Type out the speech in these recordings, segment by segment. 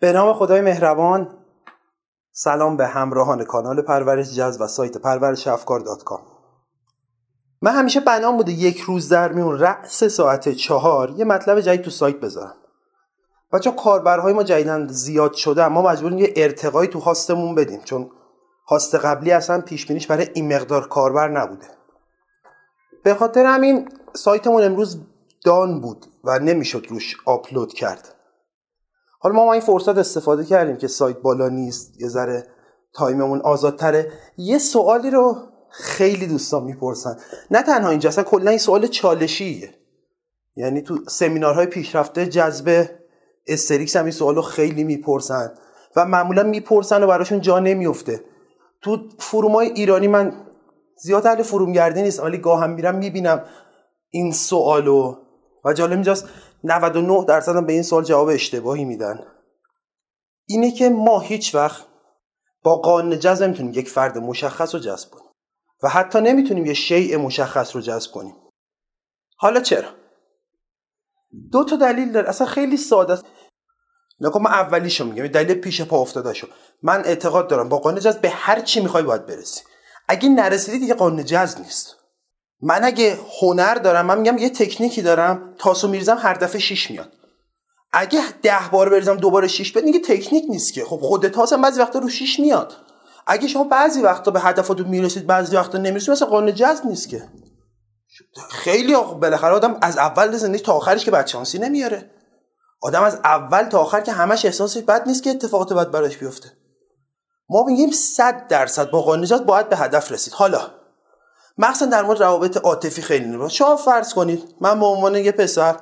به نام خدای مهربان. سلام به همراهان کانال پرورش جذب و سایت پرورش افکار dot com. من همیشه بنام بوده یک روز در میون رأس ساعت چهار یه مطلب جدید تو سایت بذارم. چون کاربرهای ما جدیداً زیاد شده ما مجبوریم یه ارتقایی تو host مون بدیم چون host قبلی اصلا پیش بینیش برای این مقدار کاربر نبوده. به خاطر همین سایتمون امروز down بود و نمی‌شد روش آپلود کرد. حالا ما ما این فرصت استفاده کردیم که سایت بالا نیست یه ذره time مون آزادتره. یه سوالی رو خیلی دوستان می‌پرسن. نه تنها اینجا اصلا کلا این سوال چالشیه. یعنی تو سمینارهای پیشرفته جذب استریکس هم این سوال رو خیلی می‌پرسن و معمولا می‌پرسن و براشون جا نمیفته تو forum های ایرانی من زیاد اهل فرومگردی نیست ولی گاه هم میرم می‌بینم این سوالو. و جالب اینجاست 99 درصد به این سوال جواب اشتباهی میدن. اینه که ما هیچ وقت با قانون جذب نمی‌تونیم یک فرد مشخص رو جذب کنیم و حتی نمی‌تونیم یه شیء مشخص رو جذب کنیم. حالا چرا؟ دو تا دلیل داره. اصلا خیلی ساده است. نکن من اولیشو میگم. دلیل پیش پا افتاده شو من اعتقاد دارم با قانون جذب به هر چی می‌خوای باید برسی. اگه نرسیدی دیگه قانون جذب نیست. من اگه هنر دارم من میگم یه تکنیکی دارم تاسو میریزم هر دفعه شیش میاد. اگه ده بار بریزم دوباره شیش بیاد دیگه تکنیک نیست که. خب خود تاس هم بعضی وقتا رو شیش میاد. اگه شما بعضی وقتا به هدفتون می‌رسید بعضی وقتا نمی‌رسید مثلا قانون جذب نیست که. خیلی بالاخره آدم از اول زندگی تا آخرش که بچانسی نمیاره. آدم از اول تا آخر که همش احساسش بد نیست که اتفاقات بد براش بیفته. ما میگیم 100 درصد با قانون باید به هدف رسید. حالا مخصوصا در مورد روابط عاطفی خیلی نمیشه شما فرض کنید من به عنوان یه پسر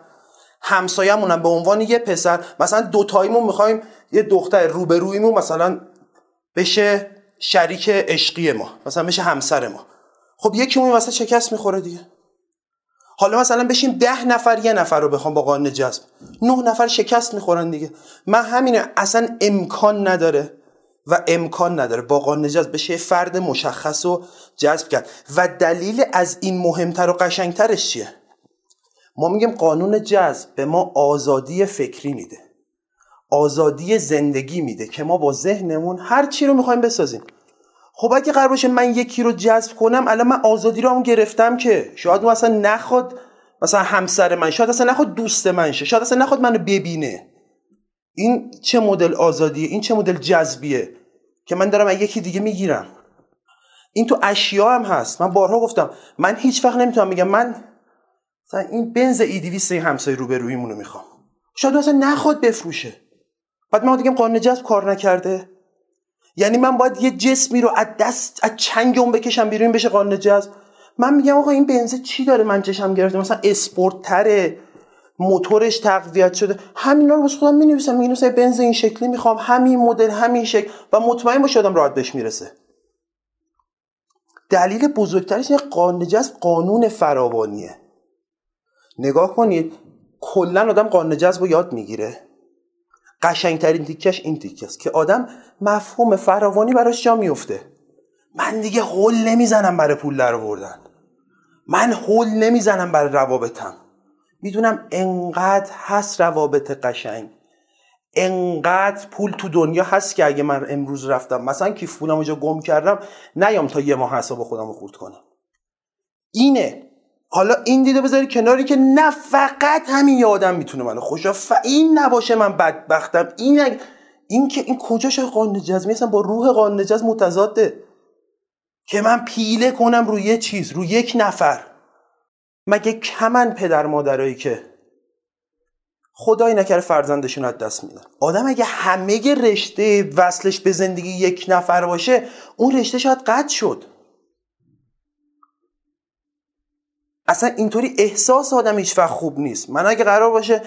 همسایه‌مونم به عنوان یه پسر مثلا دو تایمون می‌خوایم یه دختر روبرویمون مثلا بشه شریک عشقی ما مثلا بشه همسر ما. خب یکیمون مثلا شکست می‌خوره دیگه. حالا مثلا بشیم ده نفر یه نفر رو بخوام با قانون جذب. نه نفر شکست می‌خورن دیگه. من همینه اصلا امکان نداره و امکان نداره. با قانون جذب بشه فرد مشخص رو جذب کرد. و دلیل از این مهمتر و قشنگترش چیه؟ ما میگیم قانون جذب به ما آزادی فکری میده. آزادی زندگی میده که ما با ذهنمون هر چی رو می‌خوایم بسازیم. خب اگه قرار باشه من یکی رو جذب کنم الان من آزادی رو هم گرفتم که شاید اون اصلا نخواد مثلا همسر من شاید اصلا نخواد دوست من شه شاید اصلا نخواد منو ببینه. این چه مدل آزادیه؟ این چه مدل جذبیه؟ که من دارم از یکی دیگه می‌گیرم. این تو اشیا هم هست. من بارها گفتم. من هیچ وقت نمی‌تونم بگم. من مثلا این بنز ای 200 همسایه روبرویمون رو می‌خوام. شاید اصلا نخواد بفروشه. بعد ما دیگه قانون جذب کار نکرده. یعنی من باید یه جسمی رو از دست از چنگ اون بکشم بیرون بشه قانون جذب. من میگم آقا این بنز چی داره؟ من چشم گرفته. مثلا اسپورت تره. موتورش تقویت شده. همینا رو واسه خودم می‌نویسم. مثلا بنز این شکلی می‌خوام. همین مدل همین شکل. و مطمئن باشه آدم راحت بهش می‌رسه. دلیل بزرگترش اینه قانون جذب قانون فراوانیه. نگاه کنید کلا آدم قانون جذب رو یاد می‌گیره. قشنگترین تیکش این تیکه است که آدم مفهوم فراوانی براش جا میفته من دیگه هول نمی‌زنم برای پول در آوردن من هول نمی‌زنم برای روابطم. می‌دونم انقدر هست روابط قشنگ. انقدر پول تو دنیا هست که اگه من امروز رفتم مثلا کیف پولم اونجا گم کردم نیام تا یه ماه حساب خودم رو خورد کنم. اینه. حالا این دیده بذاری کناری که نه فقط همین یه آدم می‌تونه منو خوشا ف این نباشه من بدبختم. این این که این کجاش قانون جذب اصلا با روح قانون جذب متضاده. که من پیله کنم روی یه چیز روی یک نفر. مگه کمن پدر مادرایی که خدای نکره فرزندشون از دست میدن؟ آدم اگه همه رشته وصلش به زندگی یک نفر باشه اون رشته شاید قطع شد. اصلا اینطوری احساس آدم هیچ وقت خوب نیست. من اگه قرار باشه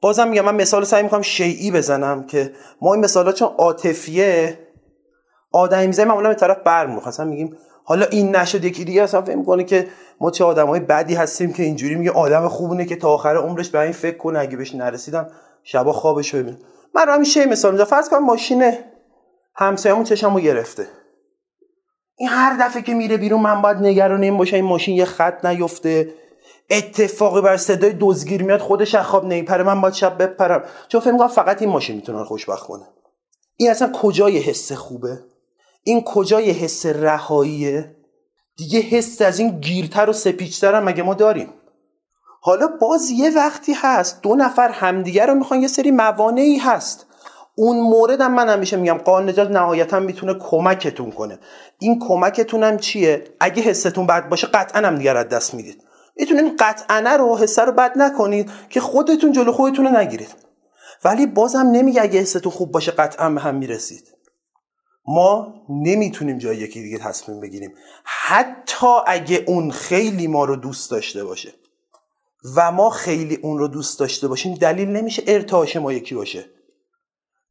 بازم میگم من مثال سعی می‌کنم شیعی بزنم که ما این مثالا چون عاطفیه آدمی می‌زنیم معمولا به طرف برمیخواد اصلا میگیم حالا این نشد یکی دیگه اصلا فکر می‌کنه که ما چه آدمای بدی هستیم که اینجوری میگه آدم خوبونه که تا آخر عمرش به این فکر کنه. اگه بهش نرسیدم شبا خوابش ببینه من رو همیشه مثال می‌زنم. فرض کنم ماشین همسایه‌مون چشمو گرفته. این هر دفعه که میره بیرون من باید نگران این باشه این ماشین یه خط نیفته. اتفاقی بر صدای دزگیر میاد خودش از خواب نمیپره من باید شب بپرم. چون فکر فقط این ماشین می‌تونه خوشبخت کنه. این اصلا کجای حس خوبه؟ این کجای حس رهاییه؟ دیگه حس از این گیرتر و سپیچتر هم مگه ما داریم؟ حالا باز یه وقتی هست دو نفر همدیگه رو می‌خوان یه سری موانعی هست. اون مورد هم من همیشه میگم قانون نجات نهایتا می‌تونه کمکتون کنه. این کمکتون هم چیه؟ اگه حستون بد باشه قطعا هم دیگر از دست می‌دید. می‌تونین قطعا رو حسه رو بد نکنید که خودتون جلو خودتون رو نگیرید. ولی بازم نمیگه اگه حستون خوب باشه قطعا به هم می‌رسید. ما نمی‌تونیم جای یکی دیگه تصمیم بگیریم. حتی اگه اون خیلی ما رو دوست داشته باشه و ما خیلی اون رو دوست داشته باشیم دلیل نمیشه ارتعاش ما یکی باشه.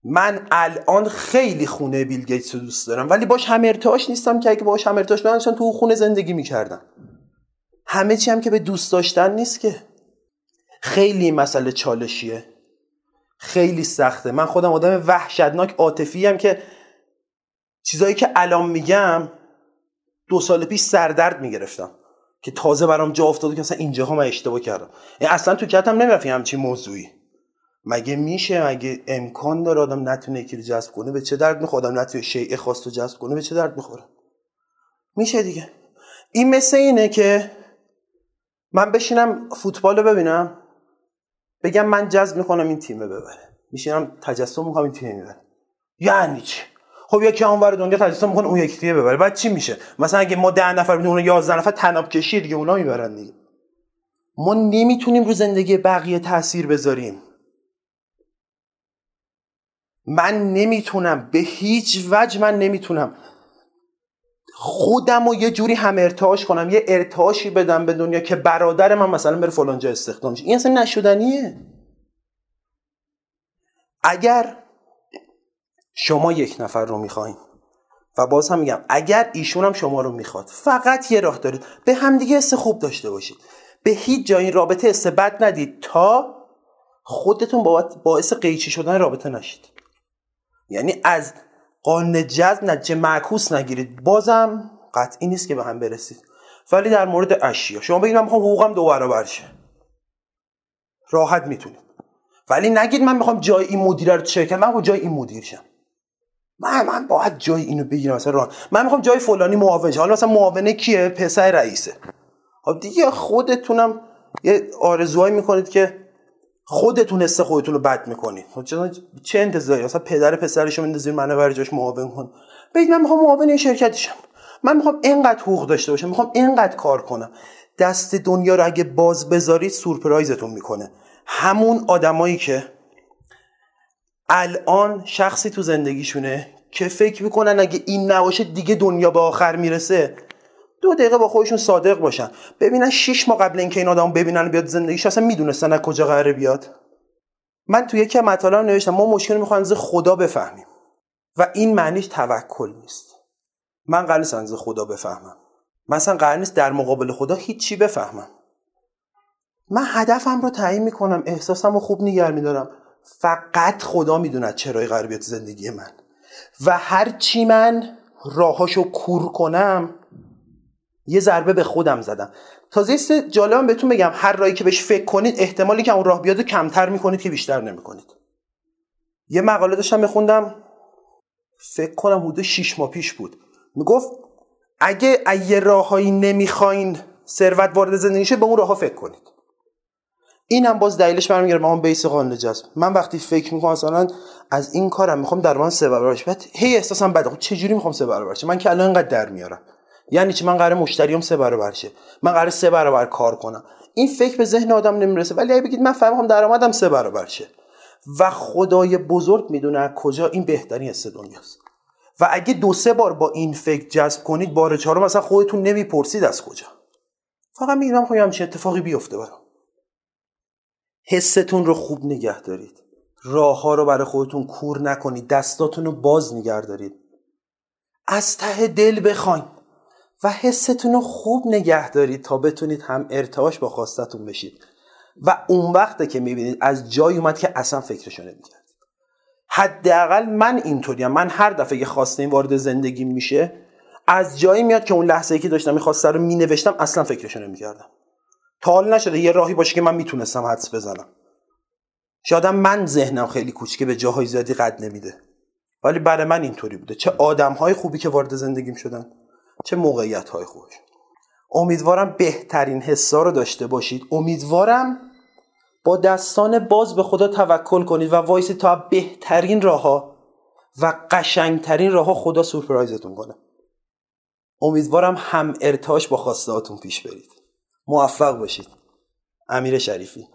من الان خیلی خونه بیل گیتس رو دوست دارم ولی باش هم ارتعاش نیستم که اگه باش هم ارتعاش داشتم تو خونه زندگی می‌کردم همه چی هم که به دوست داشتن نیست که. خیلی مسئله چالشیه. خیلی سخته. من خودم آدم وحشتناک عاطفی هم که چیزایی که الان میگم دو سال پیش سردرد می‌گرفتم که تازه برام جا افتاده که اصلا اینجاها من اشتباه کردم. اصلا تو کتم نمی‌رفتی همچین موضوعی. مگه میشه؟ مگه امکان داره آدم نتونه یکی رو جذب کنه؟ به چه درد می‌خوره؟ آدم نتونه شیء خاص رو جذب کنه؟ به چه درد می‌خوره؟ میشه دیگه. این مثل اینه که من بشینم فوتبال رو ببینم بگم من جذب می‌کنم این تیمه ببره. میشینم تجسم می‌کنم این تیم ببره. یعنی چی؟ خب یکی اونور دنیا تجسم می‌کنه اون یکی تیمه ببره. بعد چی میشه؟ مثلا اگه ما 10 نفر بدون اون 11 نفر تناب کشی دیگه اونا می‌برن دیگه. ما نمی‌تونیم رو زندگی بقیه تاثیر بذاریم. من نمی‌تونم. به هیچ وجه من نمی‌تونم. خودم رو یه جوری هم ارتعاش کنم یه ارتعاشی بدم به دنیا که برادر من مثلا بره فلانجا استخدام شه. این اصلا نشدنیه. اگر شما یک نفر رو می‌خواین. و باز هم میگم اگر ایشون هم شما رو می‌خواد فقط یه راه دارید. به همدیگه حس خوب داشته باشید. به هیچ جای این رابطه حس بد ندید تا خودتون باعث قیچی شدن رابطه نشید. یعنی از قانون جذب نتیجه معکوس نگیرید. بازم قطعی نیست که به هم برسید. ولی در مورد اشیا شما بگید من می‌خوام حقوقم دو برابر شه. راحت می‌تونید. ولی نگید من می‌خوام جای این مدیر رو چک من با جای این مدیر شم. من من باید جای اینو بگیرم مثلا راه. من می‌خوام جای فلانی معاون حالا مثلا معاونه کیه؟ پسر رئیسه. خب دیگه خودتونم یه آرزوهایی می‌کنید که خودتون حس خودتون رو بد می‌کنید. خب چه انتظاری؟ مثلا پدر پسرش رو میندازید منو بر جاش معاون کن. بگید من می‌خوام معاون این شرکتشم من می‌خوام اینقدر حقوق داشته باشم می‌خوام اینقدر کار کنم. دست دنیا رو اگه باز بذارید سورپرایزتون می‌کنه. همون آدمایی که الان شخصی تو زندگیشونه که فکر می‌کنن اگه این نباشه دیگه دنیا به آخر می‌رسه. دو دقیقه با خودشون صادق باشن. ببینن شش ماه قبل اینکه این آدم ببینن بیاد زندگیش اصلا می‌دونستن از کجا قراره بیاد. من تو یکی مطالب نوشتم ما مشکل می‌خوایم از خدا بفهمیم. و این معنیش توکل نیست. من قرار نیست از خدا بفهمم. مثلا قرار نیست در مقابل خدا هیچی بفهمم. من هدفم رو تعیین می‌کنم احساسم رو خوب نگر میدارم. فقط خدا می‌دوند چرا قرار بیاد زندگی من. و هرچی من راهاشو کور کنم یه ضربه به خودم زدم. تازه است جالبم بهتون بگم هر راهی که بهش فکر کنید احتمالی که اون راه بیاد کمتر می‌کنید که بیشتر نمی‌کنید. یه مقاله داشتم میخوندم فکر کنم حدود 6 ماه پیش بود. می‌گفت اگه یه راههایی نمی‌خواین ثروت وارد زندگیشه به اون راه فکر کنید. این هم باز دلیلش برمیگره به اون بیس قانون جذب من وقتی فکر می‌کنم مثلا از این کارم می‌خوام در من سه برابر بعد هی احساسم بده خب چه جوری می‌خوام سه برابر من که الان اینقدر در میارم. یعنی چی؟ من قرار مشتریام سه برابر شه. من قرار سه برابر کار کنم. این فکر به ذهن آدم نمی‌رسه. ولی اگه بگید من فهمیدم درآمدم سه برابر شه. و خدای بزرگ می‌دونه کجا این بهترین است دنیاست. و اگه دو سه بار با این فکر جذب کنید بار چهارم مثلا خودتون نمی‌پرسید از کجا. فقط میگم خب همچین اتفاقی بیفته برام. حستون رو خوب نگه دارید. راه ها رو برای خودتون کور نکنید. دستاتون رو باز نگه دارید. از ته دل بخواین و حستون رو خوب نگه دارید تا بتونید هم ارتعاش با خواستتون بشید. و اون وقته که می‌بینید از جای اومد که اصلا فکرشو نمی‌کرد. حداقل من اینطوریم من هر دفعه که خواسته این وارد زندگی میشه از جایی میاد که اون لحظه ای که داشتم این خواسته رو مینوشتم اصلا فکرشو نمی‌کردم. تا حال نشده یه راهی باشه که من می‌تونستم حدس بزنم. شاید من ذهنم خیلی کوچکه به جاهای زیادی قد نمیده. ولی برای من اینطوری بوده. چه آدم های خوبی که وارد زندگیم شدن چه موقعیت های خوبش. امیدوارم بهترین حسا رو داشته باشید. امیدوارم با دستان باز به خدا توکل کنید و وایسی تا بهترین راه و قشنگترین راه خدا سورپرایزتون کنه. امیدوارم هم ارتاش با خواسته پیش برید. موفق باشید. امیر شریفی.